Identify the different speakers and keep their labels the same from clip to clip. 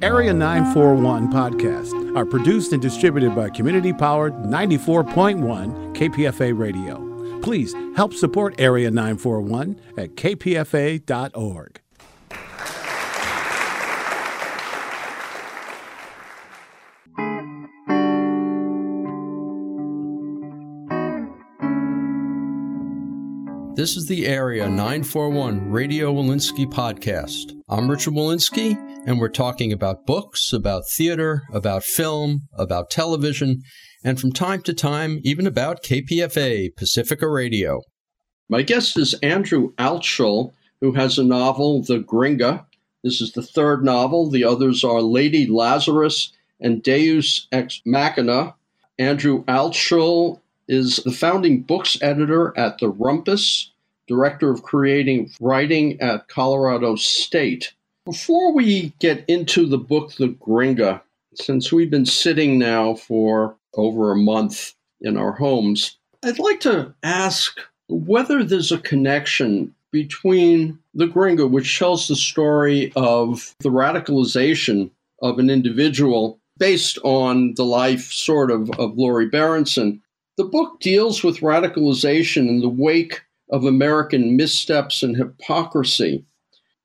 Speaker 1: Arts 941 podcasts are produced and distributed by community powered 94.1 KPFA Radio. Please help support Arts 941 at kpfa.org.
Speaker 2: This is the Arts 941 Radio Wolinsky podcast. I'm Richard Wolinsky, and we're talking about books, about theater, about film, about television, and from time to time, even about KPFA, Pacifica Radio. My guest is Andrew Altschul, who has a novel, The Gringa. This is the third novel. The others are Lady Lazarus and Deus Ex Machina. Andrew Altschul is the founding books editor at The Rumpus, director of creating writing at Colorado State. Before we get into the book, The Gringa, since we've been sitting now for over a month in our homes, I'd like to ask whether there's a connection between The Gringa, which tells the story of the radicalization of an individual based on the life sort of of Lori Berenson, the book deals with radicalization in the wake of American missteps and hypocrisy.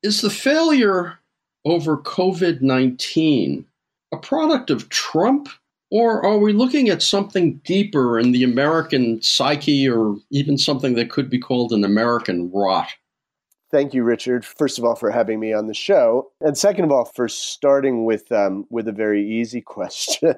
Speaker 2: Is the failure over COVID 19 a product of Trump, or are we looking at something deeper in the American psyche, or even something that could be called an American rot?
Speaker 3: Thank you, Richard. First of all, for having me on the show, and second of all, for starting with um, with a very easy question.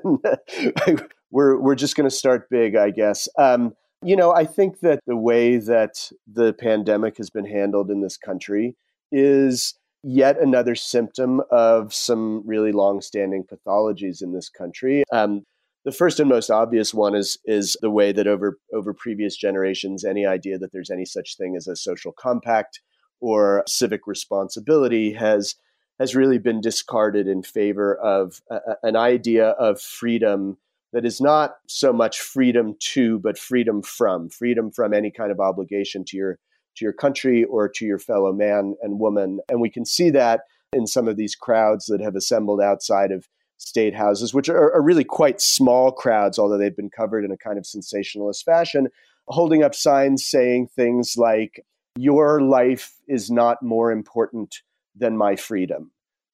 Speaker 3: we're we're just going to start big, I guess. Um, you know, I think that the way that the pandemic has been handled in this country is yet another symptom of some really long-standing pathologies in this country. Um, the first and most obvious one is is the way that over over previous generations, any idea that there's any such thing as a social compact or civic responsibility has has really been discarded in favor of a, an idea of freedom that is not so much freedom to, but freedom from, freedom from any kind of obligation to your to your country or to your fellow man and woman. And we can see that in some of these crowds that have assembled outside of state houses, which are, are really quite small crowds, although they've been covered in a kind of sensationalist fashion, holding up signs saying things like, Your life is not more important than my freedom.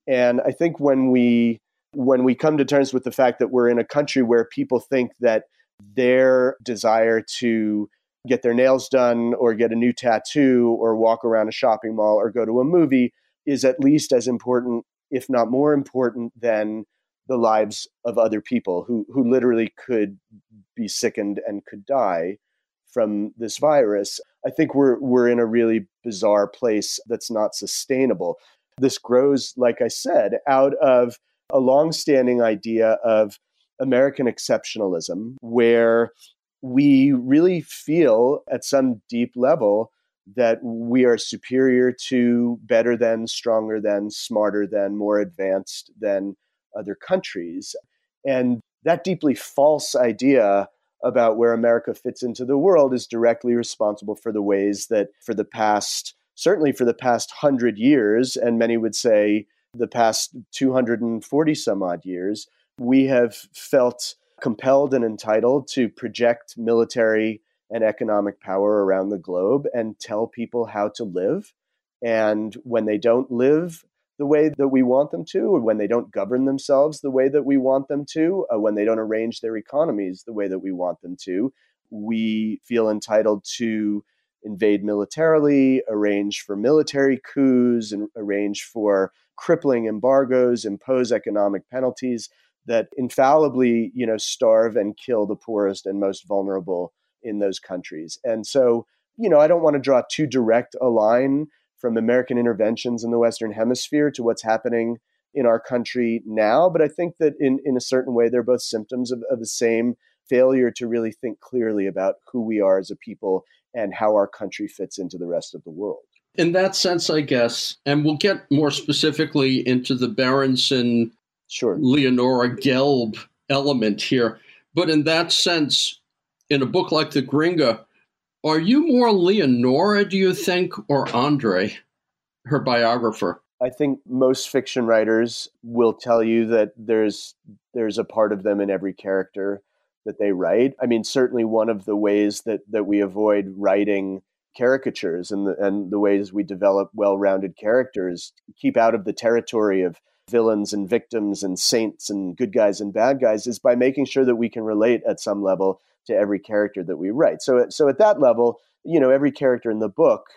Speaker 3: And I think when we when we come to terms with the fact that we're in a country where people think that their desire to get their nails done or get a new tattoo or walk around a shopping mall or go to a movie is at least as important, if not more important, than the lives of other people who, who literally could be sickened and could die from this virus. I think we're we're in a really bizarre place that's not sustainable. This grows, like I said, out of a long-standing idea of American exceptionalism, where we really feel at some deep level that we are superior to, better than, stronger than, smarter than, more advanced than other countries. And that deeply false idea about where America fits into the world is directly responsible for the ways that, for the past, certainly for the past hundred years, and many would say the past 240 some odd years, we have felt compelled and entitled to project military and economic power around the globe and tell people how to live. And when they don't live the way that we want them to, or when they don't govern themselves the way that we want them to, uh, when they don't arrange their economies the way that we want them to, we feel entitled to invade militarily, arrange for military coups, and arrange for crippling embargoes, impose economic penalties that infallibly, you know, starve and kill the poorest and most vulnerable in those countries. And so, you know, I don't want to draw too direct a line from American interventions in the Western Hemisphere to what's happening in our country now, but I think that in, in a certain way, they're both symptoms of, of the same failure to really think clearly about who we are as a people and how our country fits into the rest of the world.
Speaker 2: In that sense, I guess, and we'll get more specifically into the Berenson
Speaker 3: sure.
Speaker 2: Leonora Gelb element here. But in that sense, in a book like The Gringa, are you more Leonora, do you think, or Andre, her biographer?
Speaker 3: I think most fiction writers will tell you that there's there's a part of them in every character that they write. I mean, certainly one of the ways that that we avoid writing caricatures and the, and the ways we develop well-rounded characters keep out of the territory of villains and victims and saints and good guys and bad guys is by making sure that we can relate at some level to every character that we write. So so at that level, you know, every character in the book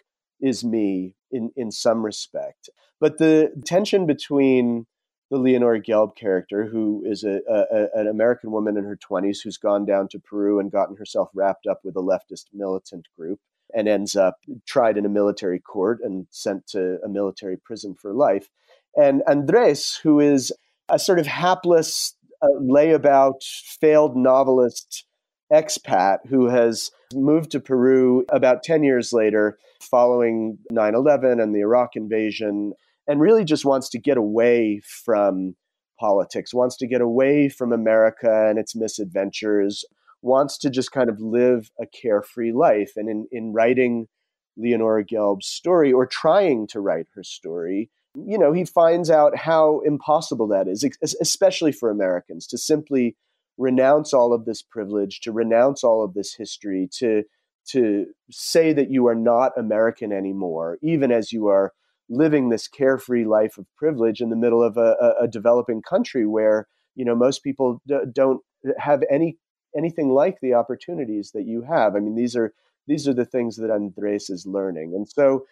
Speaker 3: is me in in some respect. But the tension between the Leonora Gelb character, who is a, a, an American woman in her 20s who's gone down to Peru and gotten herself wrapped up with a leftist militant group and ends up tried in a military court and sent to a military prison for life. And Andres, who is a sort of hapless, uh, layabout, failed novelist expat who has moved to Peru about 10 years later following 9 11 and the Iraq invasion, and really just wants to get away from politics, wants to get away from America and its misadventures, wants to just kind of live a carefree life. And in, in writing Leonora Gelb's story, or trying to write her story, you know, he finds out how impossible that is, especially for Americans, to simply renounce all of this privilege, to renounce all of this history, to to say that you are not American anymore, even as you are living this carefree life of privilege in the middle of a, a, developing country where you know most people d- don't have any anything like the opportunities that you have. I mean, these are these are the things that Andres is learning, and so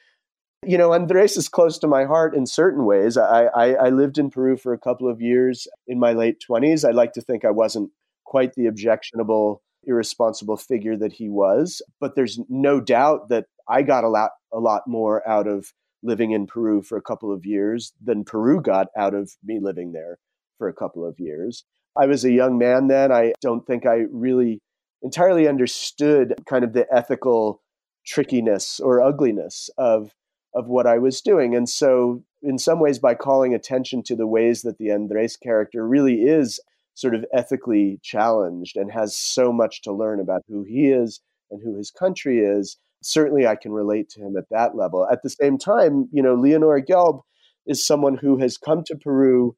Speaker 3: you know, Andres is close to my heart in certain ways. I, I, I lived in Peru for a couple of years in my late twenties. I like to think I wasn't quite the objectionable irresponsible figure that he was. But there's no doubt that I got a lot a lot more out of living in Peru for a couple of years than Peru got out of me living there for a couple of years. I was a young man then. I don't think I really entirely understood kind of the ethical trickiness or ugliness of of what I was doing. And so in some ways by calling attention to the ways that the Andres character really is sort of ethically challenged and has so much to learn about who he is and who his country is. Certainly, I can relate to him at that level. At the same time, you know, Leonora Gelb is someone who has come to Peru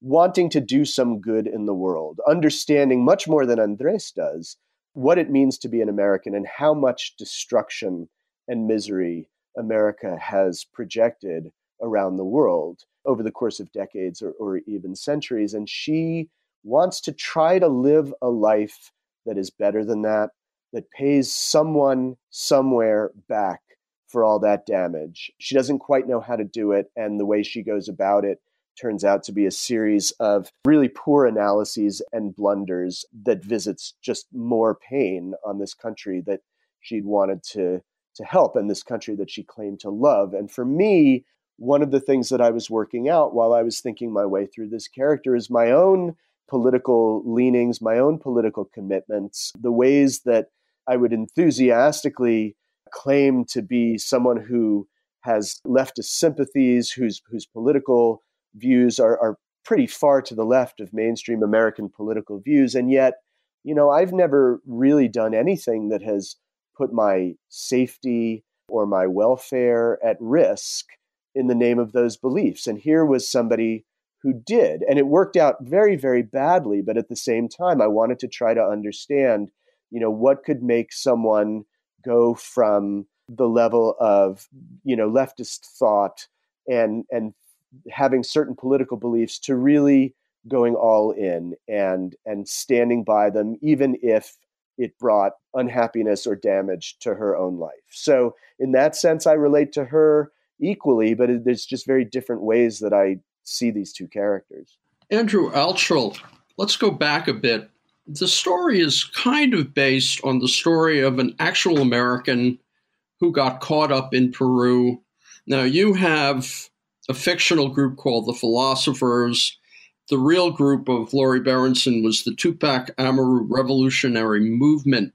Speaker 3: wanting to do some good in the world, understanding much more than Andres does what it means to be an American and how much destruction and misery America has projected around the world over the course of decades or, or even centuries. And she wants to try to live a life that is better than that, that pays someone somewhere back for all that damage. She doesn't quite know how to do it, and the way she goes about it turns out to be a series of really poor analyses and blunders that visits just more pain on this country that she'd wanted to to help and this country that she claimed to love. And for me, one of the things that I was working out while I was thinking my way through this character is my own political leanings, my own political commitments, the ways that I would enthusiastically claim to be someone who has leftist sympathies, whose whose political views are, are pretty far to the left of mainstream American political views. And yet, you know, I've never really done anything that has put my safety or my welfare at risk in the name of those beliefs. And here was somebody who did. And it worked out very, very badly. But at the same time, I wanted to try to understand, you know, what could make someone go from the level of, you know, leftist thought and and having certain political beliefs to really going all in and and standing by them, even if it brought unhappiness or damage to her own life. So in that sense, I relate to her equally, but there's just very different ways that I see these two characters.
Speaker 2: Andrew Altschul, let's go back a bit. The story is kind of based on the story of an actual American who got caught up in Peru. Now, you have a fictional group called the Philosophers. The real group of Lori Berenson was the Tupac Amaru Revolutionary Movement.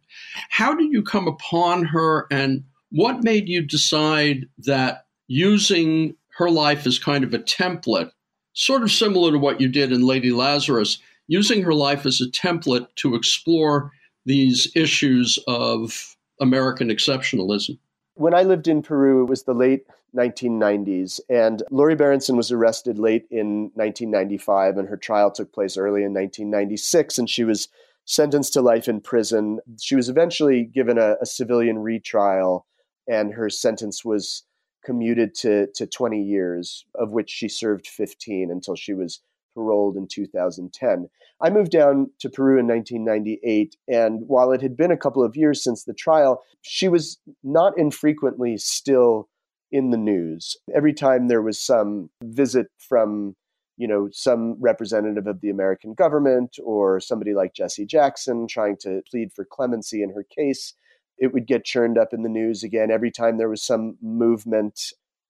Speaker 2: How did you come upon her, and what made you decide that using her life as kind of a template sort of similar to what you did in Lady Lazarus, using her life as a template to explore these issues of American exceptionalism.
Speaker 3: When I lived in Peru, it was the late 1990s. And Lori Berenson was arrested late in 1995, and her trial took place early in 1996, and she was sentenced to life in prison. She was eventually given a, a civilian retrial, and her sentence was commuted to, to 20 years, of which she served 15 until she was paroled in 2010. I moved down to Peru in 1998, and while it had been a couple of years since the trial, she was not infrequently still in the news. Every time there was some visit from you know some representative of the American government or somebody like Jesse Jackson trying to plead for clemency in her case, it would get churned up in the news again every time there was some movement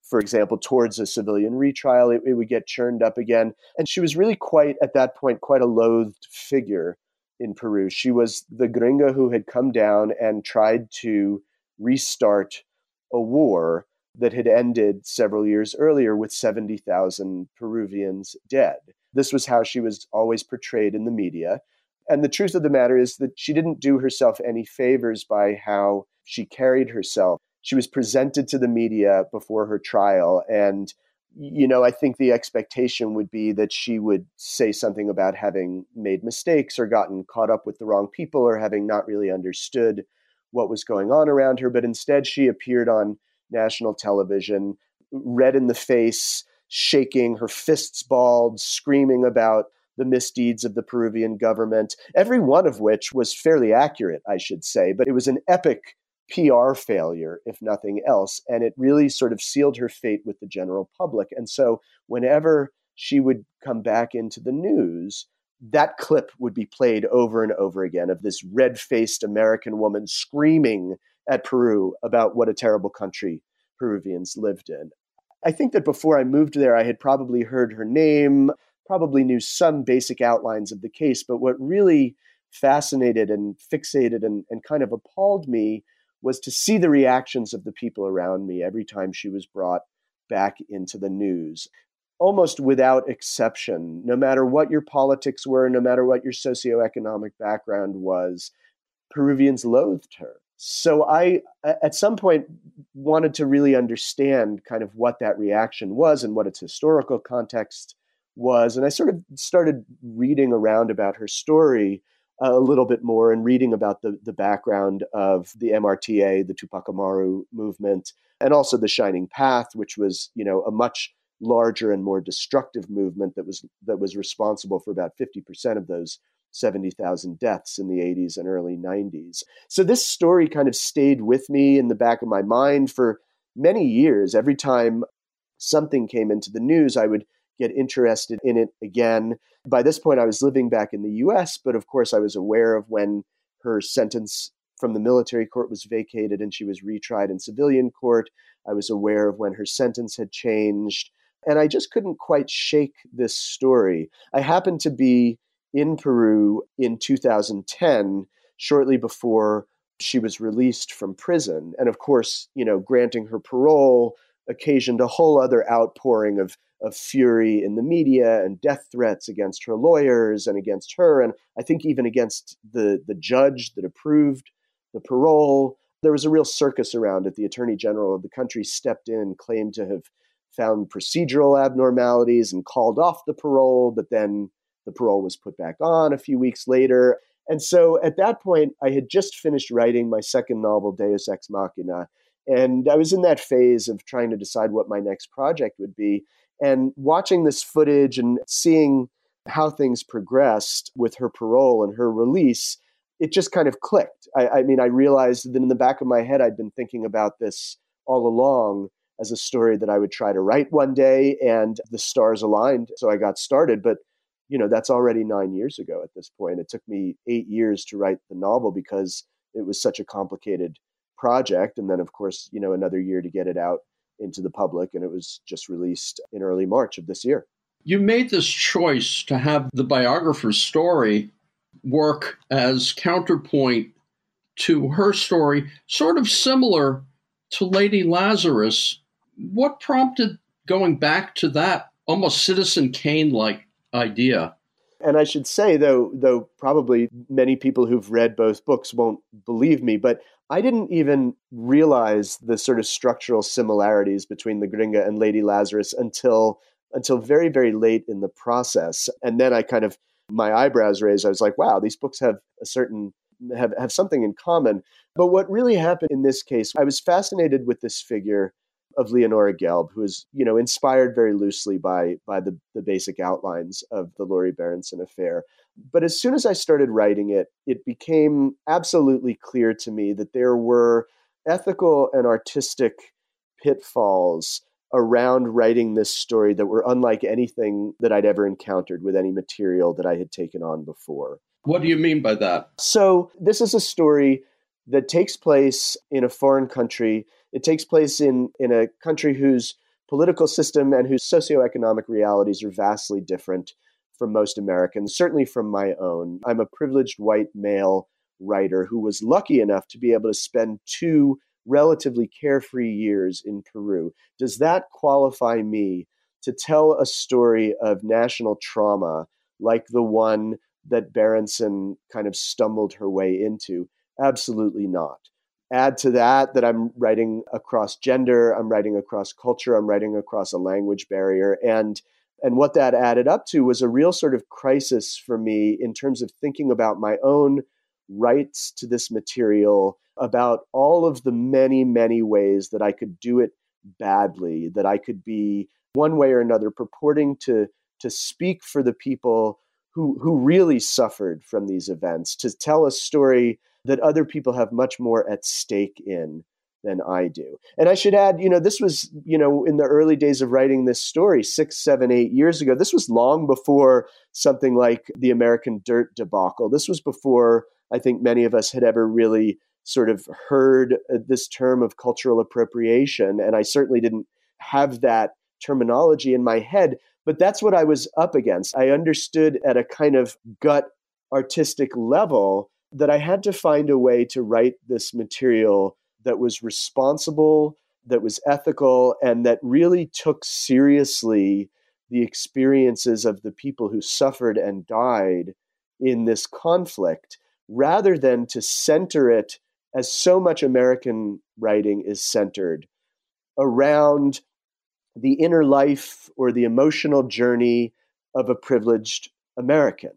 Speaker 3: for example, towards a civilian retrial, it, it, would get churned up again. And she was really quite, at that point, quite a loathed figure in Peru. She was the gringa who had come down and tried to restart a war that had ended several years earlier with 70,000 Peruvians dead. This was how she was always portrayed in the media. And the truth of the matter is that she didn't do herself any favors by how she carried herself. She was presented to the media before her trial. And, you know, I think the expectation would be that she would say something about having made mistakes or gotten caught up with the wrong people or having not really understood what was going on around her. But instead, she appeared on national television, red in the face, shaking, her fists balled, screaming about the misdeeds of the Peruvian government, every one of which was fairly accurate, I should say. But it was an epic PR failure, if nothing else. And it really sort of sealed her fate with the general public. And so whenever she would come back into the news, that clip would be played over and over again of this red faced American woman screaming at Peru about what a terrible country Peruvians lived in. I think that before I moved there, I had probably heard her name, probably knew some basic outlines of the case. But what really fascinated and fixated and, and kind of appalled me was to see the reactions of the people around me every time she was brought back into the news. Almost without exception, no matter what your politics were, no matter what your socioeconomic background was, Peruvians loathed her so I, at some point, wanted to really understand kind of what that reaction was and what its historical context was. And I sort of started reading around about her story a little bit more and reading about the, the background of the MRTA, the Tupac Amaru movement, and also the Shining Path, which was, you know, a much larger and more destructive movement that was that was responsible for about 50% of those 70,000 deaths in the 80s and early 90s. So this story kind of stayed with me in the back of my mind for many years. Every time something came into the news, I would get interested in it again. By this point, I was living back in the US, but of course, I was aware of when her sentence from the military court was vacated and she was retried in civilian court. I was aware of when her sentence had changed. And I just couldn't quite shake this story. I happened to be in Peru in 2010, shortly before she was released from prison. And of course, you know, granting her parole occasioned a whole other outpouring of, of fury in the media and death threats against her lawyers and against her, and I think even against the, the judge that approved the parole. There was a real circus around it. The attorney general of the country stepped in claimed to have found procedural abnormalities and called off the parole, but then the parole was put back on a few weeks later. And so at that point, I had just finished writing my second novel, Deus Ex Machina. And I was in that phase of trying to decide what my next project would be. And watching this footage and seeing how things progressed with her parole and her release, it just kind of clicked. I, I mean, I realized that in the back of my head, I'd been thinking about this all along as a story that I would try to write one day, and the stars aligned. So I got started. But you know that's already nine years ago at this point. It took me eight years to write the novel because it was such a complicated project and then of course you know another year to get it out into the public and it was just released in early march of this year.
Speaker 2: You made this choice to have the biographer's story work as counterpoint to her story sort of similar to lady lazarus. What prompted going back to that almost citizen kane like idea.
Speaker 3: And I should say, though, though probably many people who've read both books won't believe me, but I didn't even realize the sort of structural similarities between the Gringa and Lady Lazarus until until very very late in the process. And then I kind of my eyebrows raised. I was like, wow, these books have a certain have, have something in common. But what really happened in this case, I was fascinated with this figure of Leonora Gelb, who is, you know, inspired very loosely by by the, the basic outlines of the Lori Berenson affair. But as soon as I started writing it, it became absolutely clear to me that there were ethical and artistic pitfalls around writing this story that were unlike anything that I'd ever encountered with any material that I had taken on before.
Speaker 2: What do you mean by that?
Speaker 3: So, this is a story that takes place in a foreign country. It takes place in, in a country whose political system and whose socioeconomic realities are vastly different from most Americans, certainly from my own. I'm a privileged white male writer who was lucky enough to be able to spend two relatively carefree years in Peru. Does that qualify me to tell a story of national trauma like the one that Berenson kind of stumbled her way into? Absolutely not. Add to that that I'm writing across gender, I'm writing across culture, I'm writing across a language barrier. And and what that added up to was a real sort of crisis for me in terms of thinking about my own rights to this material, about all of the many, many ways that I could do it badly, that I could be one way or another purporting to, to speak for the people who, who really suffered from these events, to tell a story that other people have much more at stake in than I do. And I should add, you know, this was, you know, in the early days of writing this story, six, seven, eight years ago. This was long before something like the American Dirt debacle. This was before I think many of us had ever really sort of heard uh, this term of cultural appropriation. And I certainly didn't have that terminology in my head. But that's what I was up against. I understood at a kind of gut artistic level that I had to find a way to write this material that was responsible, that was ethical, and that really took seriously the experiences of the people who suffered and died in this conflict, rather than to center it as so much American writing is centered around the inner life or the emotional journey of a privileged American.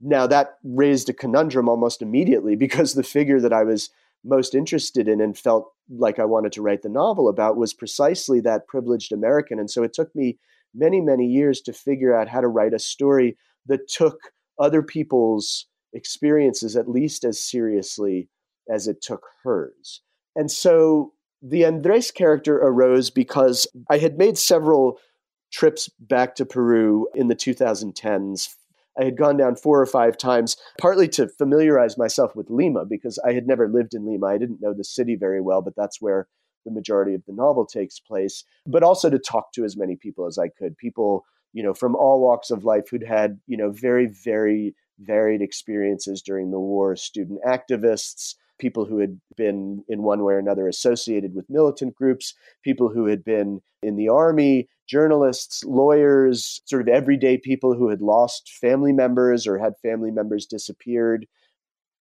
Speaker 3: Now, that raised a conundrum almost immediately because the figure that I was most interested in and felt like I wanted to write the novel about was precisely that privileged American. And so it took me many, many years to figure out how to write a story that took other people's experiences at least as seriously as it took hers. And so the Andres character arose because I had made several trips back to Peru in the 2010s I had gone down four or five times, partly to familiarize myself with Lima because I had never lived in Lima. I didn't know the city very well, but that's where the majority of the novel takes place, but also to talk to as many people as I could. People, you know, from all walks of life who'd had, you know, very, very varied experiences during the war, student activists, people who had been in one way or another associated with militant groups, people who had been in the army, journalists, lawyers, sort of everyday people who had lost family members or had family members disappeared.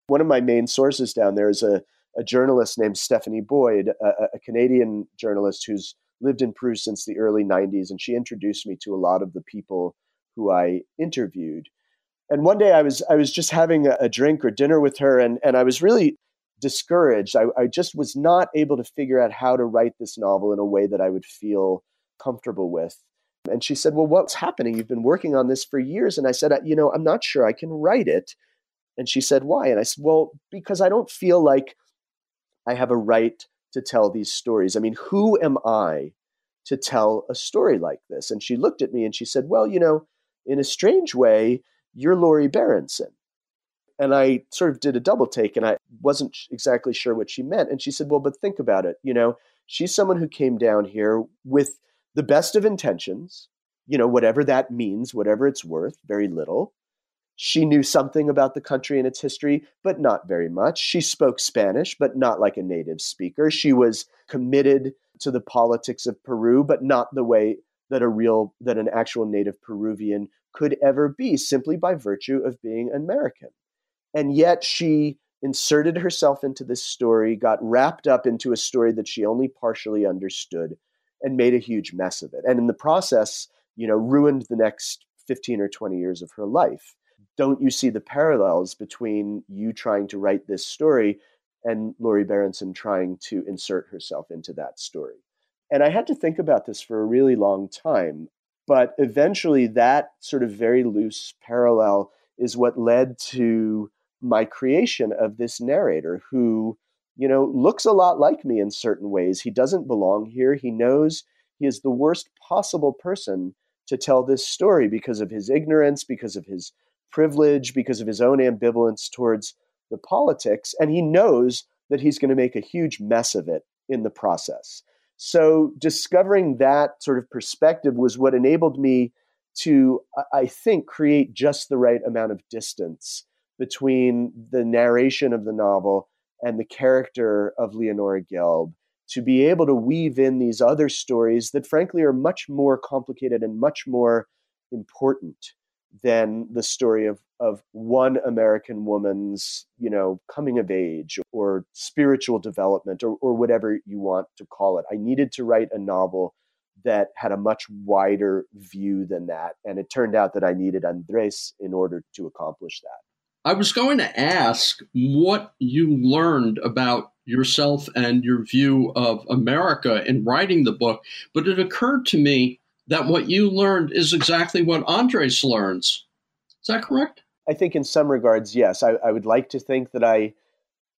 Speaker 3: One of my main sources down there is a, a journalist named Stephanie Boyd, a, a Canadian journalist who's lived in Peru since the early 90s, and she introduced me to a lot of the people who I interviewed. And one day I was I was just having a, a drink or dinner with her, and, and I was really discouraged. I, I just was not able to figure out how to write this novel in a way that I would feel comfortable with. And she said, Well, what's happening? You've been working on this for years. And I said, uh, You know, I'm not sure I can write it. And she said, Why? And I said, Well, because I don't feel like I have a right to tell these stories. I mean, who am I to tell a story like this? And she looked at me and she said, Well, you know, in a strange way, you're Lori Berenson. And I sort of did a double take and I wasn't exactly sure what she meant. And she said, Well, but think about it. You know, she's someone who came down here with the best of intentions, you know, whatever that means, whatever it's worth, very little. She knew something about the country and its history, but not very much. She spoke Spanish, but not like a native speaker. She was committed to the politics of Peru, but not the way that a real, that an actual native Peruvian could ever be, simply by virtue of being American. And yet she inserted herself into this story, got wrapped up into a story that she only partially understood, and made a huge mess of it. And in the process, you know, ruined the next 15 or 20 years of her life. Don't you see the parallels between you trying to write this story and Lori Berenson trying to insert herself into that story? And I had to think about this for a really long time. But eventually, that sort of very loose parallel is what led to my creation of this narrator who, you know, looks a lot like me in certain ways. He doesn't belong here. He knows he is the worst possible person to tell this story because of his ignorance, because of his privilege, because of his own ambivalence towards the politics. And he knows that he's going to make a huge mess of it in the process. So discovering that sort of perspective was what enabled me to, I think, create just the right amount of distance between the narration of the novel and the character of Leonora Gelb to be able to weave in these other stories that frankly are much more complicated and much more important than the story of of one American woman's, you know, coming of age or spiritual development or, or whatever you want to call it. I needed to write a novel that had a much wider view than that. And it turned out that I needed Andres in order to accomplish that.
Speaker 2: I was going to ask what you learned about yourself and your view of America in writing the book, but it occurred to me that what you learned is exactly what Andres learns. Is that correct?
Speaker 3: I think in some regards, yes. I, I would like to think that I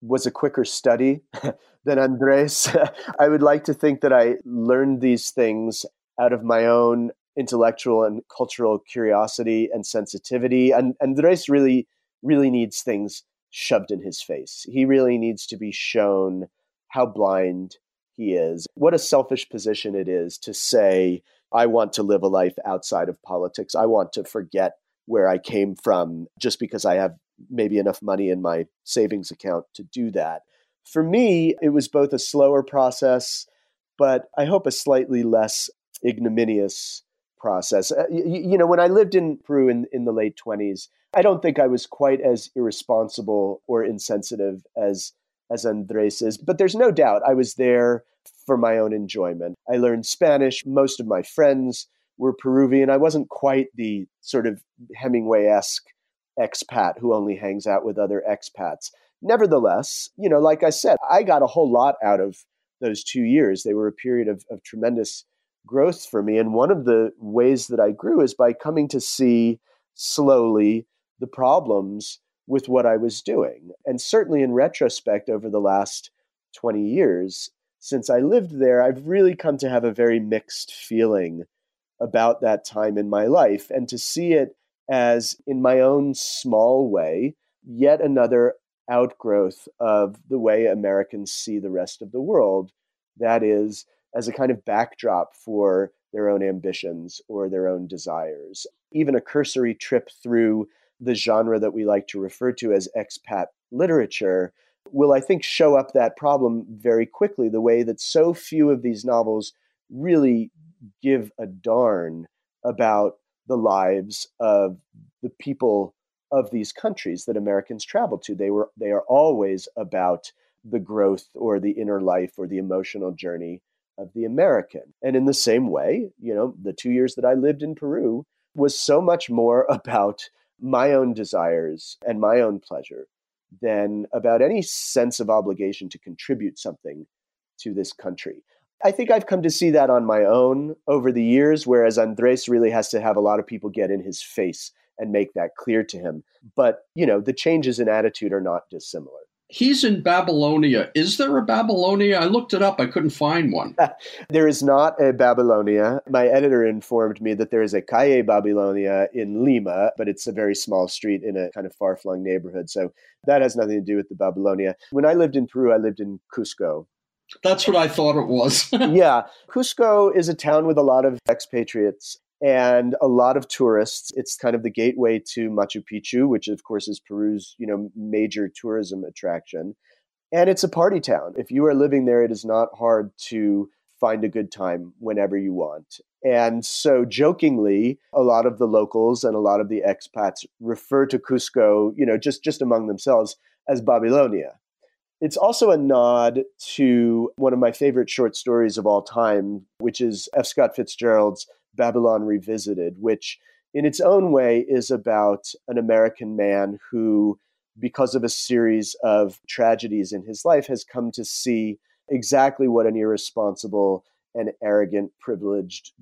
Speaker 3: was a quicker study than Andres. I would like to think that I learned these things out of my own intellectual and cultural curiosity and sensitivity. And Andres really, really needs things shoved in his face. He really needs to be shown how blind he is. What a selfish position it is to say, I want to live a life outside of politics. I want to forget where I came from just because I have maybe enough money in my savings account to do that. For me, it was both a slower process, but I hope a slightly less ignominious process. Uh, you, you, know, when I lived in Peru in, in the late 20s, I don't think I was quite as irresponsible or insensitive as as Andres is, but there's no doubt I was there for my own enjoyment. I learned Spanish. Most of my friends were Peruvian. I wasn't quite the sort of Hemingway esque expat who only hangs out with other expats. Nevertheless, you know, like I said, I got a whole lot out of those two years. They were a period of, of tremendous growth for me. And one of the ways that I grew is by coming to see slowly the problems with what I was doing. And certainly in retrospect, over the last 20 years, since I lived there, I've really come to have a very mixed feeling about that time in my life and to see it as, in my own small way, yet another outgrowth of the way Americans see the rest of the world. That is, as a kind of backdrop for their own ambitions or their own desires. Even a cursory trip through the genre that we like to refer to as expat literature will, I think, show up that problem very quickly, the way that so few of these novels really give a darn about the lives of the people of these countries that Americans travel to. They were they are always about the growth or the inner life or the emotional journey of the American. And in the same way, you know, the 2 years that I lived in Peru was so much more about my own desires and my own pleasure than about any sense of obligation to contribute something to this country. I think I've come to see that on my own over the years, whereas Andres really has to have a lot of people get in his face and make that clear to him. But, you know, the changes in attitude are not dissimilar.
Speaker 2: He's in Babylonia. Is there a Babylonia? I looked it up. I couldn't find one.
Speaker 3: there is not a Babylonia. My editor informed me that there is a Calle Babylonia in Lima, but it's a very small street in a kind of far flung neighborhood. So that has nothing to do with the Babylonia. When I lived in Peru, I lived in Cusco,
Speaker 2: that's what I thought it was.
Speaker 3: yeah. Cusco is a town with a lot of expatriates and a lot of tourists. It's kind of the gateway to Machu Picchu, which of course is Peru's, you know, major tourism attraction. And it's a party town. If you are living there, it is not hard to find a good time whenever you want. And so jokingly, a lot of the locals and a lot of the expats refer to Cusco, you know, just just among themselves as Babylonia. It's also a nod to one of my favorite short stories of all time, which is F. Scott Fitzgerald's Babylon Revisited, which in its own way is about an American man who, because of a series of tragedies in his life, has come to see exactly what an irresponsible and arrogant, privileged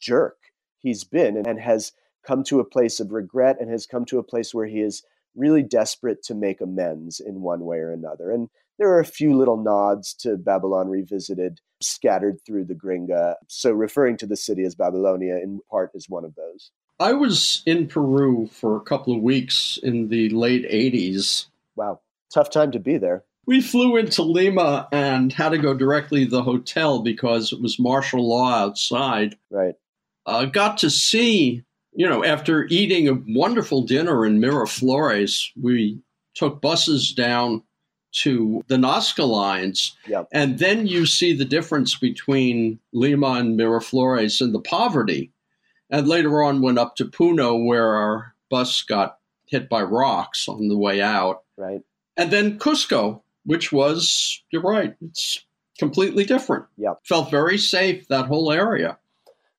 Speaker 3: jerk he's been and has come to a place of regret and has come to a place where he is really desperate to make amends in one way or another. And there are a few little nods to Babylon Revisited scattered through the Gringa. So referring to the city as Babylonia in part is one of those.
Speaker 2: I was in Peru for a couple of weeks in the late 80s.
Speaker 3: Wow. Tough time to be there.
Speaker 2: We flew into Lima and had to go directly to the hotel because it was martial law outside.
Speaker 3: Right.
Speaker 2: Uh, got to see you know, after eating a wonderful dinner in Miraflores, we took buses down to the Nazca lines.
Speaker 3: Yep.
Speaker 2: And then you see the difference between Lima and Miraflores and the poverty. And later on went up to Puno where our bus got hit by rocks on the way out.
Speaker 3: Right.
Speaker 2: And then Cusco, which was, you're right, it's completely different.
Speaker 3: Yep.
Speaker 2: Felt very safe, that whole area.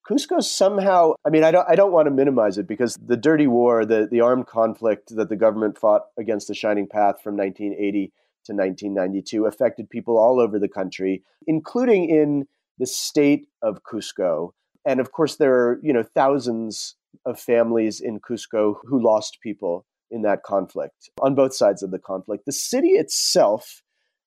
Speaker 3: Cusco somehow, I mean, I don't, I don't want to minimize it because the dirty war, the, the armed conflict that the government fought against the Shining Path from 1980 to 1992 affected people all over the country, including in the state of Cusco. And of course, there are, you know, thousands of families in Cusco who lost people in that conflict on both sides of the conflict. The city itself,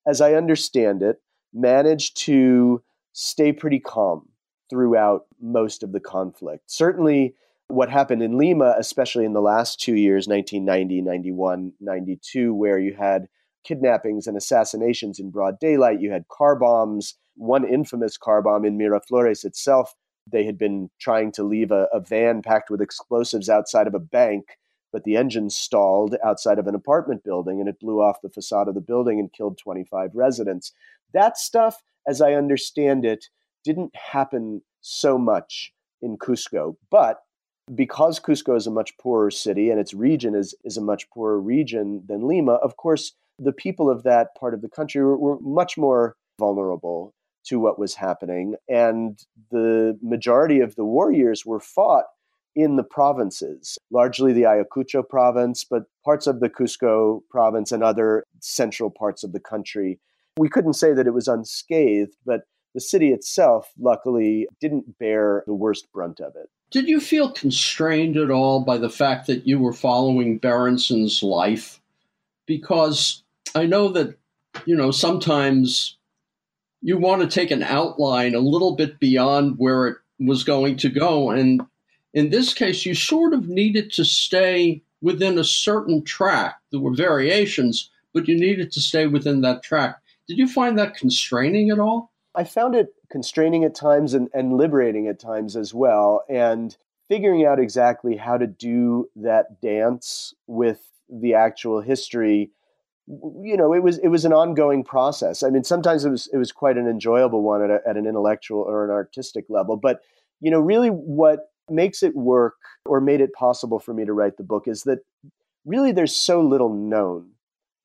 Speaker 3: as I understand it, managed to stay pretty calm throughout most of the conflict. Certainly, what happened in Lima, especially in the last two years 1990, 91, 92, where you had kidnappings and assassinations in broad daylight, you had car bombs, one infamous car bomb in Miraflores itself. They had been trying to leave a, a van packed with explosives outside of a bank, but the engine stalled outside of an apartment building and it blew off the facade of the building and killed 25 residents. That stuff, as I understand it, didn't happen so much in Cusco. But because Cusco is a much poorer city and its region is, is a much poorer region than Lima, of course, the people of that part of the country were, were much more vulnerable to what was happening. And the majority of the war years were fought in the provinces, largely the Ayacucho province, but parts of the Cusco province and other central parts of the country. We couldn't say that it was unscathed, but the city itself, luckily, didn't bear the worst brunt of it.
Speaker 2: Did you feel constrained at all by the fact that you were following Berenson's life? Because I know that, you know, sometimes you want to take an outline a little bit beyond where it was going to go. And in this case, you sort of needed to stay within a certain track. There were variations, but you needed to stay within that track. Did you find that constraining at all?
Speaker 3: I found it constraining at times and, and liberating at times as well. And figuring out exactly how to do that dance with the actual history you know it was it was an ongoing process i mean sometimes it was it was quite an enjoyable one at, a, at an intellectual or an artistic level but you know really what makes it work or made it possible for me to write the book is that really there's so little known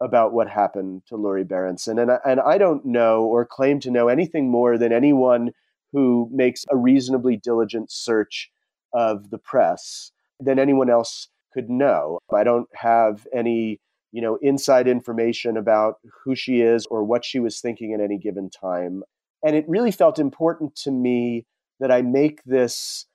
Speaker 3: about what happened to Lori Berenson. And, and I don't know or claim to know anything more than anyone who makes a reasonably diligent search of the press than anyone else could know. I don't have any you know inside information about who she is or what she was thinking at any given time and it really felt important to me that i make this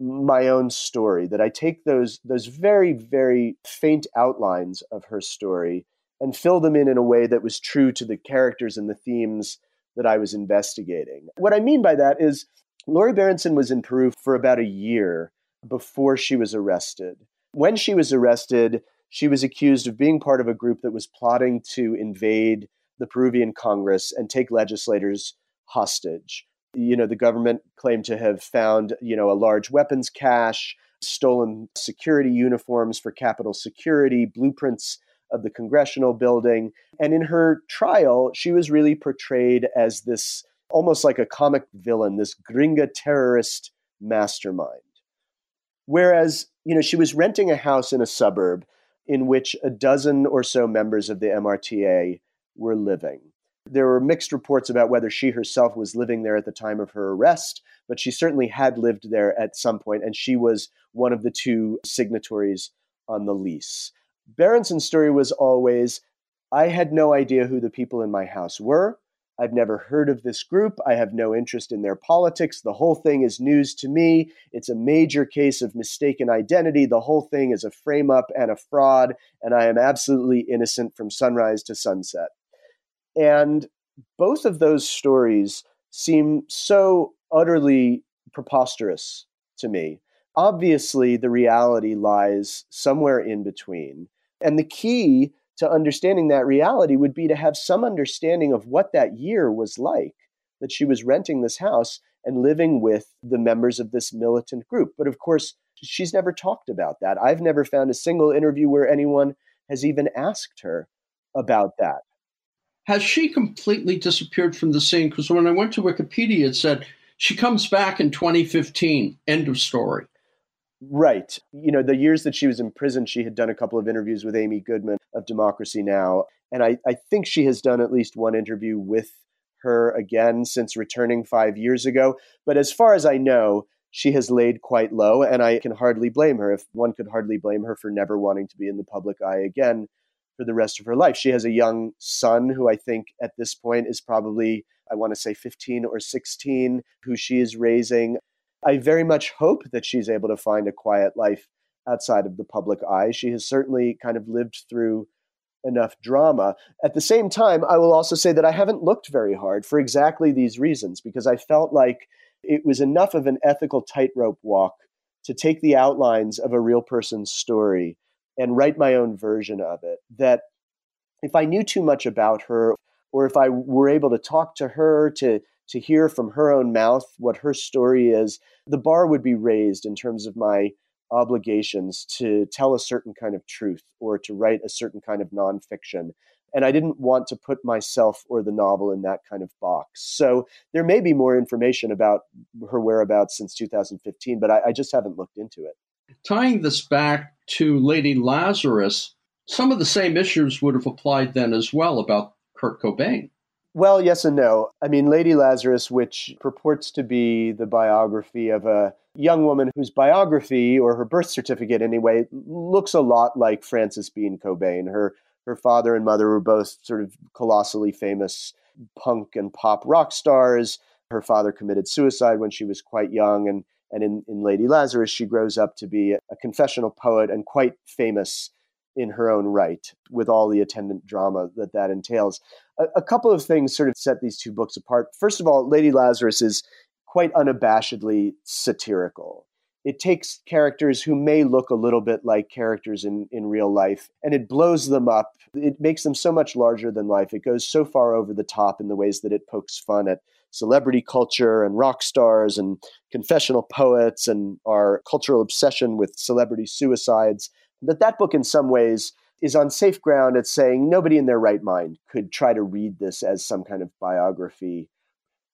Speaker 3: my own story that i take those those very very faint outlines of her story and fill them in in a way that was true to the characters and the themes that I was investigating. What I mean by that is Lori Berenson was in Peru for about a year before she was arrested. When she was arrested, she was accused of being part of a group that was plotting to invade the Peruvian Congress and take legislators hostage. You know, the government claimed to have found, you know, a large weapons cache, stolen security uniforms for Capitol security, blueprints of the congressional building. And in her trial, she was really portrayed as this almost like a comic villain, this gringa terrorist mastermind. Whereas, you know, she was renting a house in a suburb in which a dozen or so members of the MRTA were living. There were mixed reports about whether she herself was living there at the time of her arrest, but she certainly had lived there at some point, and she was one of the two signatories on the lease. Berenson's story was always I had no idea who the people in my house were. I've never heard of this group. I have no interest in their politics. The whole thing is news to me. It's a major case of mistaken identity. The whole thing is a frame up and a fraud, and I am absolutely innocent from sunrise to sunset. And both of those stories seem so utterly preposterous to me. Obviously, the reality lies somewhere in between. And the key to understanding that reality would be to have some understanding of what that year was like that she was renting this house and living with the members of this militant group. But of course, she's never talked about that. I've never found a single interview where anyone has even asked her about that.
Speaker 2: Has she completely disappeared from the scene? Because when I went to Wikipedia, it said she comes back in 2015. End of story.
Speaker 3: Right. You know, the years that she was in prison, she had done a couple of interviews with Amy Goodman of Democracy Now! And I, I think she has done at least one interview with her again since returning five years ago. But as far as I know, she has laid quite low, and I can hardly blame her. If one could hardly blame her for never wanting to be in the public eye again for the rest of her life. She has a young son who I think at this point is probably, I want to say 15 or 16, who she is raising. I very much hope that she's able to find a quiet life outside of the public eye. She has certainly kind of lived through enough drama. At the same time, I will also say that I haven't looked very hard for exactly these reasons because I felt like it was enough of an ethical tightrope walk to take the outlines of a real person's story and write my own version of it. That if I knew too much about her, or if I were able to talk to her, to to hear from her own mouth what her story is, the bar would be raised in terms of my obligations to tell a certain kind of truth or to write a certain kind of nonfiction. And I didn't want to put myself or the novel in that kind of box. So there may be more information about her whereabouts since 2015, but I, I just haven't looked into it.
Speaker 2: Tying this back to Lady Lazarus, some of the same issues would have applied then as well about Kurt Cobain.
Speaker 3: Well, yes and no. I mean, Lady Lazarus, which purports to be the biography of a young woman whose biography, or her birth certificate anyway, looks a lot like Frances Bean Cobain. Her her father and mother were both sort of colossally famous punk and pop rock stars. Her father committed suicide when she was quite young, and and in, in Lady Lazarus, she grows up to be a confessional poet and quite famous in her own right, with all the attendant drama that that entails. A, a, couple of things sort of set these two books apart. First of all, Lady Lazarus is quite unabashedly satirical. It takes characters who may look a little bit like characters in, in real life and it blows them up. It makes them so much larger than life. It goes so far over the top in the ways that it pokes fun at celebrity culture and rock stars and confessional poets and our cultural obsession with celebrity suicides that that book in some ways is on safe ground at saying nobody in their right mind could try to read this as some kind of biography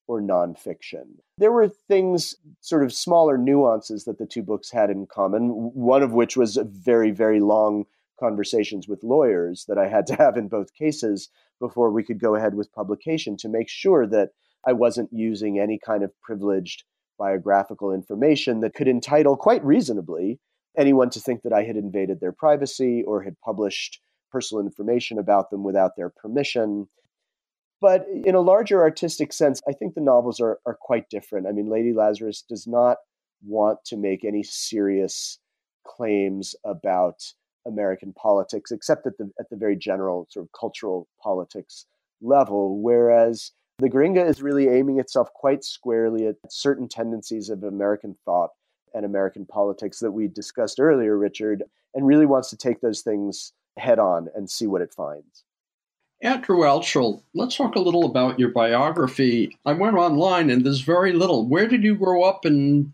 Speaker 3: or nonfiction. There were things, sort of smaller nuances that the two books had in common, one of which was very, very long conversations with lawyers that I had to have in both cases before we could go ahead with publication to make sure that I wasn't using any kind of privileged biographical information that could entitle quite reasonably anyone to think that I had invaded their privacy or had published personal information about them without their permission. But in a larger artistic sense, I think the novels are, are quite different. I mean, Lady Lazarus does not want to make any serious claims about American politics, except at the at the very general sort of cultural politics level. Whereas the Gringa is really aiming itself quite squarely at certain tendencies of American thought and American politics that we discussed earlier, Richard, and really wants to take those things head on and see what it finds.
Speaker 2: Andrew Altschul, let's talk a little about your biography. I went online and there's very little. Where did you grow up and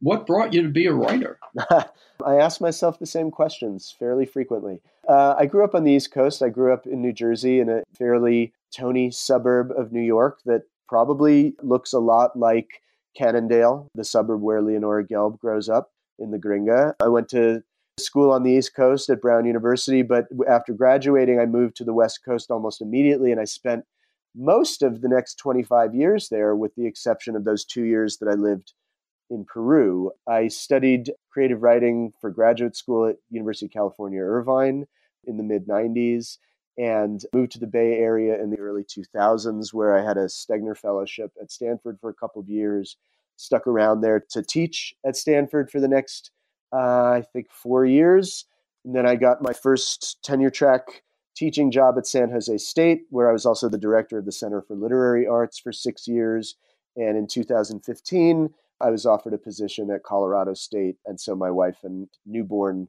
Speaker 2: what brought you to be a writer?
Speaker 3: I ask myself the same questions fairly frequently. Uh, I grew up on the East Coast. I grew up in New Jersey in a fairly Tony suburb of New York that probably looks a lot like Cannondale, the suburb where Leonora Gelb grows up in the Gringa. I went to school on the East Coast at Brown University. But after graduating, I moved to the West Coast almost immediately, and I spent most of the next 25 years there, with the exception of those two years that I lived in Peru. I studied creative writing for graduate school at University of California, Irvine in the mid 90s and moved to the Bay Area in the early 2000s, where I had a Stegner Fellowship at Stanford for a couple of years. Stuck around there to teach at Stanford for the next, uh, I think, four years. And then I got my first tenure track teaching job at San Jose State, where I was also the director of the Center for Literary Arts for six years. And in 2015, I was offered a position at Colorado State. And so my wife and newborn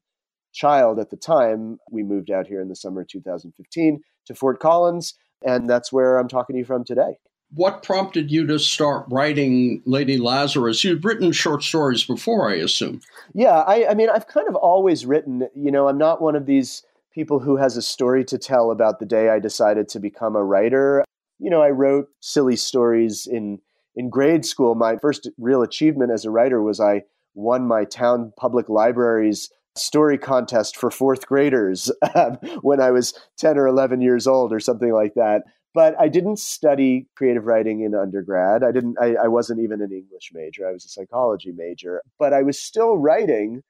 Speaker 3: child at the time, we moved out here in the summer of 2015 to Fort Collins. And that's where I'm talking to you from today.
Speaker 2: What prompted you to start writing Lady Lazarus? You'd written short stories before, I assume.
Speaker 3: Yeah, I, I mean, I've kind of always written, you know, I'm not one of these people who has a story to tell about the day I decided to become a writer. You know, I wrote silly stories in in grade school. My first real achievement as a writer was I won my town public library's story contest for fourth graders um, when I was 10 or 11 years old or something like that. But I didn't study creative writing in undergrad. I didn't, I, I wasn't even an English major. I was a psychology major, but I was still writing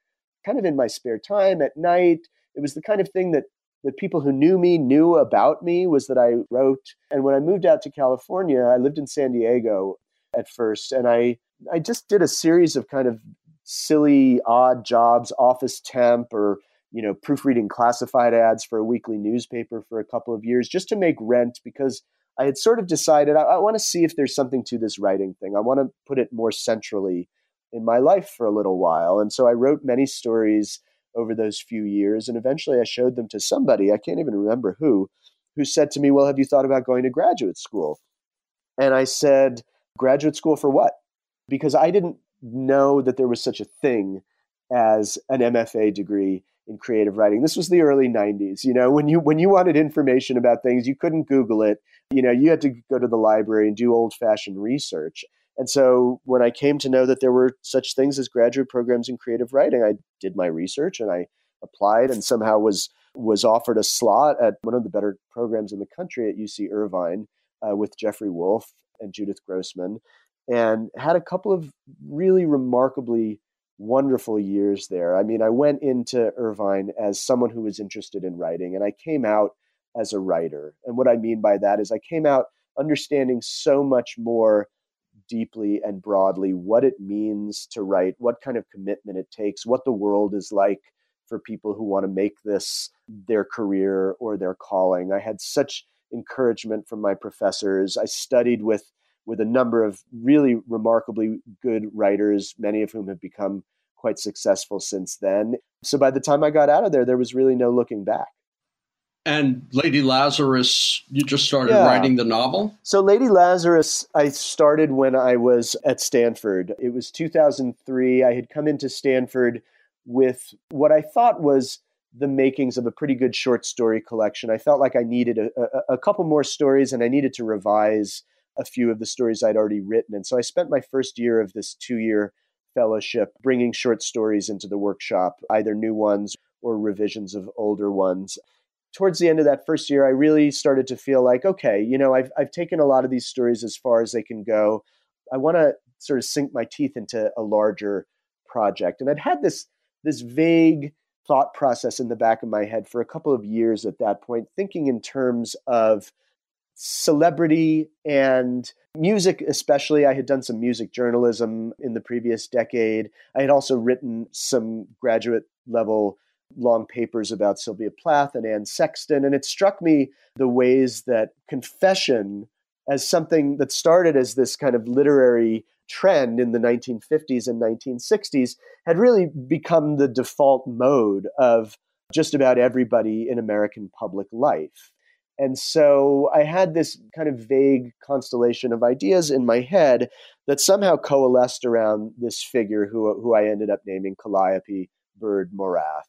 Speaker 3: kind of in my spare time at night. It was the kind of thing that the people who knew me knew about me was that I wrote. And when I moved out to California, I lived in San Diego at first, and I I just did a series of kind of silly, odd jobs, office temp, or you know, proofreading classified ads for a weekly newspaper for a couple of years just to make rent because I had sort of decided I, I want to see if there's something to this writing thing. I want to put it more centrally in my life for a little while. And so I wrote many stories over those few years. And eventually I showed them to somebody, I can't even remember who, who said to me, Well, have you thought about going to graduate school? And I said, Graduate school for what? Because I didn't know that there was such a thing as an MFA degree in creative writing. This was the early 90s. You know, when you when you wanted information about things, you couldn't Google it. You know, you had to go to the library and do old-fashioned research. And so when I came to know that there were such things as graduate programs in creative writing, I did my research and I applied and somehow was was offered a slot at one of the better programs in the country at UC Irvine uh, with Geoffrey Wolff and Judith Grossman and had a couple of really remarkably wonderful years there. I mean, I went into Irvine as someone who was interested in writing, and I came out as a writer. And what I mean by that is I came out understanding so much more deeply and broadly what it means to write, what kind of commitment it takes, what the world is like for people who want to make this their career or their calling. I had such encouragement from my professors. I studied with with a number of really remarkably good writers, many of whom have become quite successful since then. So by the time I got out of there, there was really no looking back.
Speaker 2: And Lady Lazarus, you just started yeah. writing the novel?
Speaker 3: So, Lady Lazarus, I started when I was at Stanford. It was 2003. I had come into Stanford with what I thought was the makings of a pretty good short story collection. I felt like I needed a, a, a couple more stories and I needed to revise a few of the stories I'd already written. And so I spent my first year of this two year fellowship bringing short stories into the workshop, either new ones or revisions of older ones. Towards the end of that first year, I really started to feel like, okay, you know, I've, I've taken a lot of these stories as far as they can go. I want to sort of sink my teeth into a larger project. And I'd had this, this vague thought process in the back of my head for a couple of years at that point, thinking in terms of celebrity and music, especially. I had done some music journalism in the previous decade. I had also written some graduate level long papers about Sylvia Plath and Anne Sexton. And it struck me the ways that confession, as something that started as this kind of literary trend in the 1950s and 1960s, had really become the default mode of just about everybody in American public life. And so I had this kind of vague constellation of ideas in my head that somehow coalesced around this figure who, who I ended up naming Calliope Bird Morath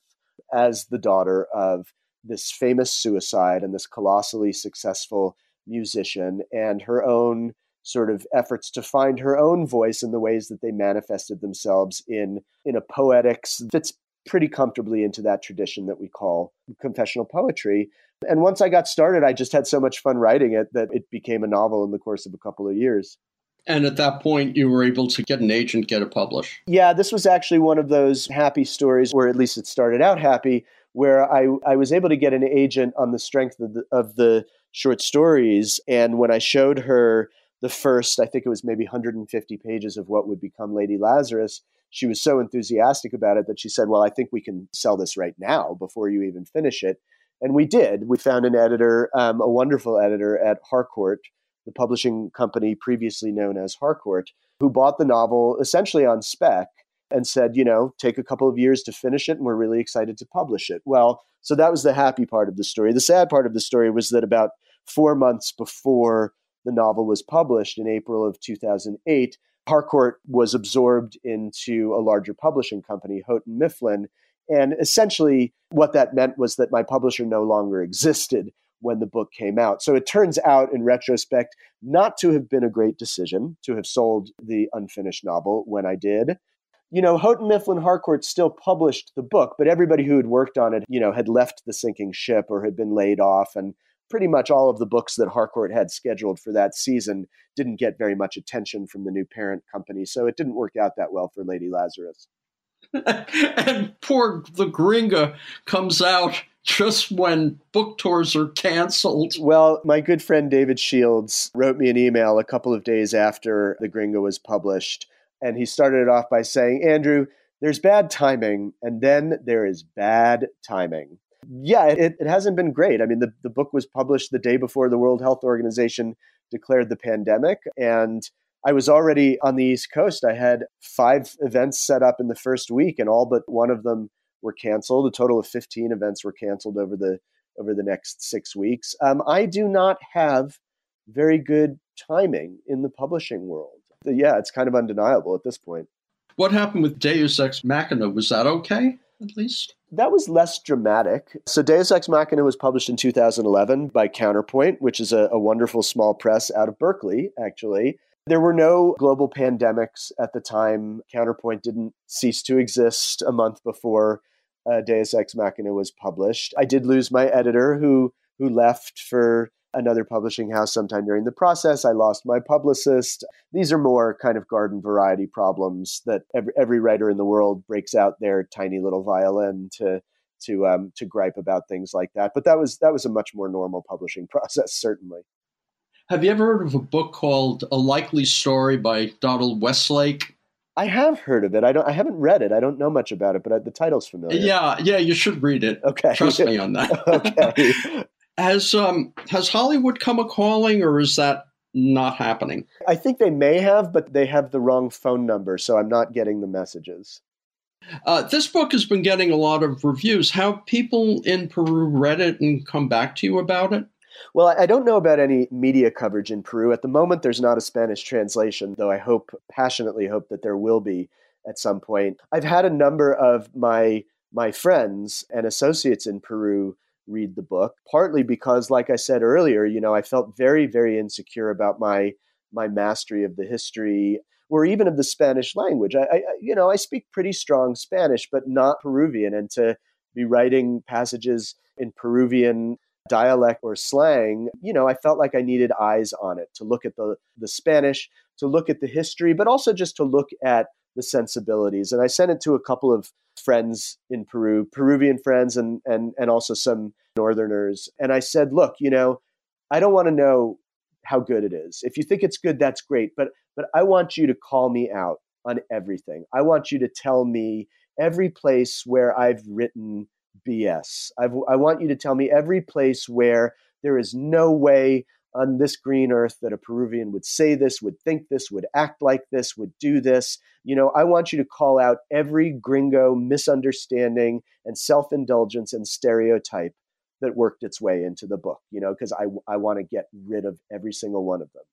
Speaker 3: as the daughter of this famous suicide and this colossally successful musician and her own sort of efforts to find her own voice in the ways that they manifested themselves in in a poetics that's pretty comfortably into that tradition that we call confessional poetry. And once I got started, I just had so much fun writing it that it became a novel in the course of a couple of years.
Speaker 2: And at that point, you were able to get an agent, get it published.
Speaker 3: Yeah, this was actually one of those happy stories, or at least it started out happy, where I, I was able to get an agent on the strength of the, of the short stories. And when I showed her the first, I think it was maybe 150 pages of what would become Lady Lazarus, she was so enthusiastic about it that she said, Well, I think we can sell this right now before you even finish it. And we did. We found an editor, um, a wonderful editor at Harcourt, the publishing company previously known as Harcourt, who bought the novel essentially on spec and said, you know, take a couple of years to finish it, and we're really excited to publish it. Well, so that was the happy part of the story. The sad part of the story was that about four months before the novel was published in April of 2008, Harcourt was absorbed into a larger publishing company, Houghton Mifflin. And essentially, what that meant was that my publisher no longer existed when the book came out. So it turns out, in retrospect, not to have been a great decision to have sold the unfinished novel when I did. You know, Houghton Mifflin Harcourt still published the book, but everybody who had worked on it, you know, had left the sinking ship or had been laid off. And pretty much all of the books that Harcourt had scheduled for that season didn't get very much attention from the new parent company. So it didn't work out that well for Lady Lazarus.
Speaker 2: and poor the Gringa comes out just when book tours are canceled.
Speaker 3: Well, my good friend David Shields wrote me an email a couple of days after The Gringa was published. And he started it off by saying, Andrew, there's bad timing, and then there is bad timing. Yeah, it, it hasn't been great. I mean, the, the book was published the day before the World Health Organization declared the pandemic. And I was already on the East Coast. I had five events set up in the first week, and all but one of them were canceled. A total of 15 events were canceled over the over the next six weeks. Um, I do not have very good timing in the publishing world. Yeah, it's kind of undeniable at this point.
Speaker 2: What happened with Deus Ex Machina? Was that okay? At least?
Speaker 3: That was less dramatic. So Deus Ex Machina was published in 2011 by Counterpoint, which is a, a wonderful small press out of Berkeley, actually. There were no global pandemics at the time. Counterpoint didn't cease to exist a month before uh, Deus Ex Machina was published. I did lose my editor, who who left for another publishing house sometime during the process. I lost my publicist. These are more kind of garden variety problems that every, every writer in the world breaks out their tiny little violin to to um, to gripe about things like that. But that was that was a much more normal publishing process, certainly.
Speaker 2: Have you ever heard of a book called A Likely Story by Donald Westlake?
Speaker 3: I have heard of it. I don't. I haven't read it. I don't know much about it, but the title's familiar.
Speaker 2: Yeah, yeah, you should read it.
Speaker 3: Okay,
Speaker 2: trust me on that.
Speaker 3: okay.
Speaker 2: Has um has Hollywood come a calling, or is that not happening?
Speaker 3: I think they may have, but they have the wrong phone number, so I'm not getting the messages.
Speaker 2: Uh, this book has been getting a lot of reviews. How people in Peru read it and come back to you about it?
Speaker 3: Well, I don't know about any media coverage in Peru. At the moment, there's not a Spanish translation, though I hope, passionately hope that there will be at some point. I've had a number of my my friends and associates in Peru read the book, partly because, like I said earlier, you know, I felt very, very insecure about my my mastery of the history or even of the Spanish language. I, I you know, I speak pretty strong Spanish, but not Peruvian, and to be writing passages in Peruvian dialect or slang, you know, I felt like I needed eyes on it to look at the the Spanish, to look at the history, but also just to look at the sensibilities. And I sent it to a couple of friends in Peru, Peruvian friends, and and and also some Northerners. And I said, look, you know, I don't want to know how good it is. If you think it's good, that's great. But but I want you to call me out on everything. I want you to tell me every place where I've written BS. I've, I want you to tell me every place where there is no way on this green earth that a Peruvian would say this, would think this, would act like this, would do this. You know, I want you to call out every gringo misunderstanding and self indulgence and stereotype that worked its way into the book, you know, because I, I want to get rid of every single one of them.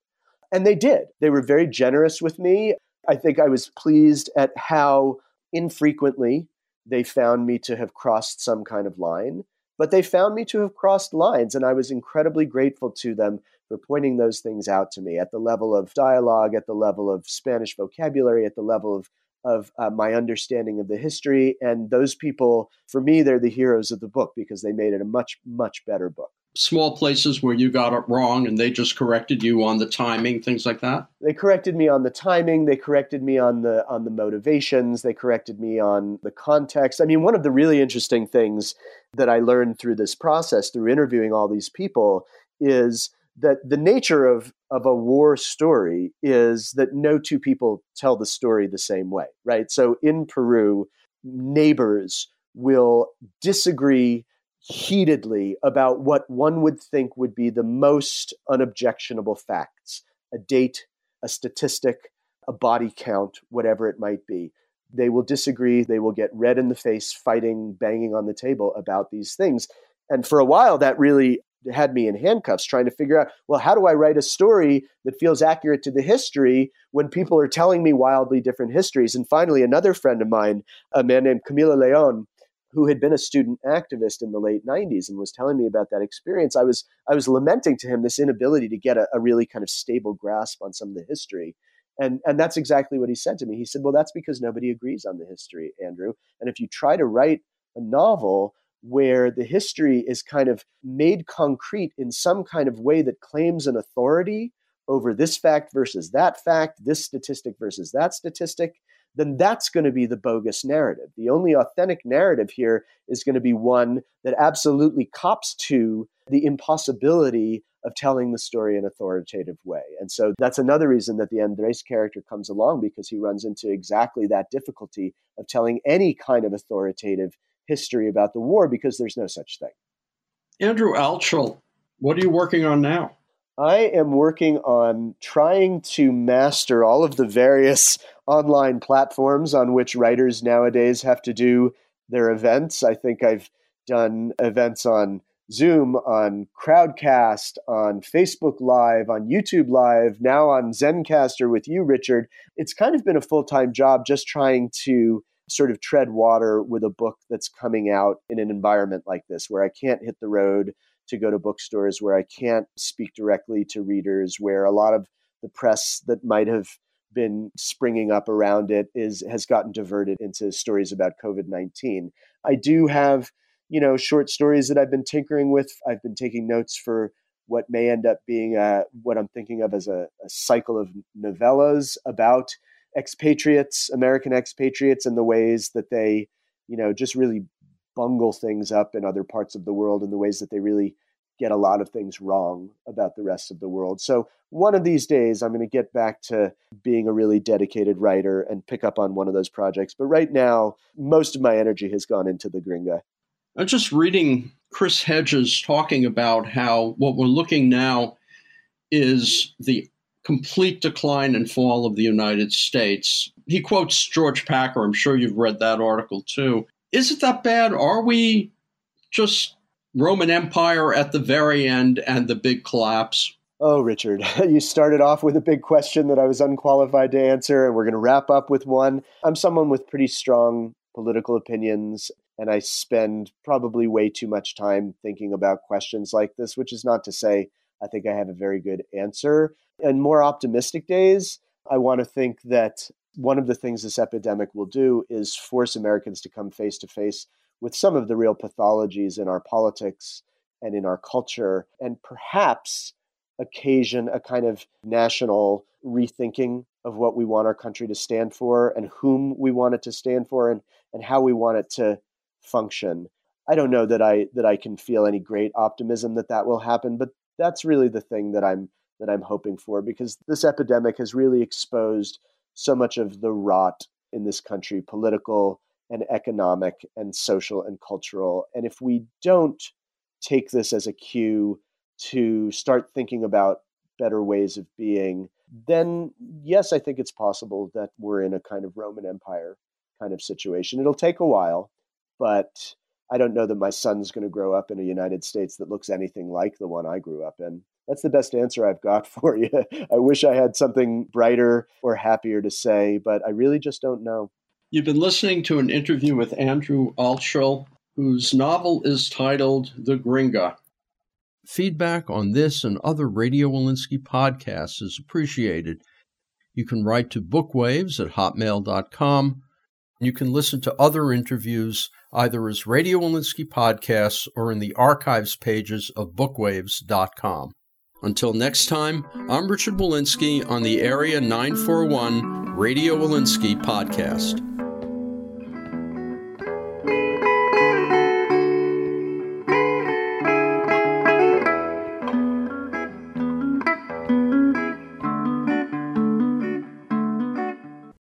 Speaker 3: And they did. They were very generous with me. I think I was pleased at how infrequently they found me to have crossed some kind of line but they found me to have crossed lines, and I was incredibly grateful to them for pointing those things out to me at the level of dialogue, at the level of Spanish vocabulary, at the level of of uh, my understanding of the history. And those people, for me, they're the heroes of the book because they made it a much, much better book.
Speaker 2: Small places where you got it wrong and they just corrected you on the timing, things like that?
Speaker 3: They corrected me on the timing, they corrected me on the on the motivations, they corrected me on the context. I mean, one of the really interesting things that I learned through this process, through interviewing all these people, is that the nature of of a war story is that no two people tell the story the same way, right? So in Peru, neighbors will disagree heatedly about what one would think would be the most unobjectionable facts a date, a statistic, a body count, whatever it might be. They will disagree. They will get red in the face, fighting, banging on the table about these things. And for a while, that really had me in handcuffs trying to figure out well how do i write a story that feels accurate to the history when people are telling me wildly different histories and finally another friend of mine a man named camilo leon who had been a student activist in the late 90s and was telling me about that experience i was i was lamenting to him this inability to get a, a really kind of stable grasp on some of the history. And and that's exactly what he said to me. He said well that's because nobody agrees on the history andrew. And if you try to write a novel where the history is kind of made concrete in some kind of way that claims an authority over this fact versus that fact, this statistic versus that statistic, then that's going to be the bogus narrative. The only authentic narrative here is going to be one that absolutely cops to the impossibility of telling the story in an authoritative way. And so that's another reason that the Andres character comes along because he runs into exactly that difficulty of telling any kind of authoritative history about the war because there's no such thing.
Speaker 2: Andrew Altschul, what are you working on now?
Speaker 3: I am working on trying to master all of the various online platforms on which writers nowadays have to do their events. I think I've done events on Zoom, on Crowdcast, on Facebook Live, on YouTube Live, now on Zencastr with you, Richard. It's kind of been a full time job just trying to sort of tread water with a book that's coming out in an environment like this where I can't hit the road to go to bookstores, where I can't speak directly to readers, where a lot of the press that might have been springing up around it is has gotten diverted into stories about COVID-19. I do have, you know, short stories that I've been tinkering with. I've been taking notes for what may end up being a, what I'm thinking of as a, a cycle of novellas about expatriates, American expatriates, and the ways that they, you know, just really bungle things up in other parts of the world and the ways that they really get a lot of things wrong about the rest of the world. So one of these days, I'm going to get back to being a really dedicated writer and pick up on one of those projects. But right now, most of my energy has gone into the Gringa.
Speaker 2: I'm just reading Chris Hedges talking about how what we're looking now is the complete decline and fall of the United States. He quotes George Packer. I'm sure you've read that article too. Is it that bad? Are we just Roman Empire at the very end and the big collapse?
Speaker 3: Oh, Richard, you started off with a big question that I was unqualified to answer, and we're going to wrap up with one. I'm someone with pretty strong political opinions, and I spend probably way too much time thinking about questions like this, which is not to say I think I have a very good answer. In more optimistic days, I want to think that one of the things this epidemic will do is force Americans to come face to face with some of the real pathologies in our politics and in our culture, and perhaps occasion a kind of national rethinking of what we want our country to stand for and whom we want it to stand for and, and how we want it to function. I don't know that I that I can feel any great optimism that that will happen, but that's really the thing that I'm that I'm hoping for because this epidemic has really exposed so much of the rot in this country, political and economic and social and cultural. And if we don't take this as a cue to start thinking about better ways of being, then yes, I think it's possible that we're in a kind of Roman Empire kind of situation. It'll take a while, but I don't know that my son's going to grow up in a United States that looks anything like the one I grew up in. That's the best answer I've got for you. I wish I had something brighter or happier to say, but I really just don't know.
Speaker 2: You've been listening to an interview with Andrew Altschul, whose novel is titled The Gringa. Feedback on this and other Radio Wolinsky podcasts is appreciated. You can write to bookwaves at hotmail.com. You can listen to other interviews either as Radio Wolinsky podcasts or in the archives pages of bookwaves.com. Until next time, I'm Richard Wolinsky on the Arts 941 Radio Wolinsky podcast.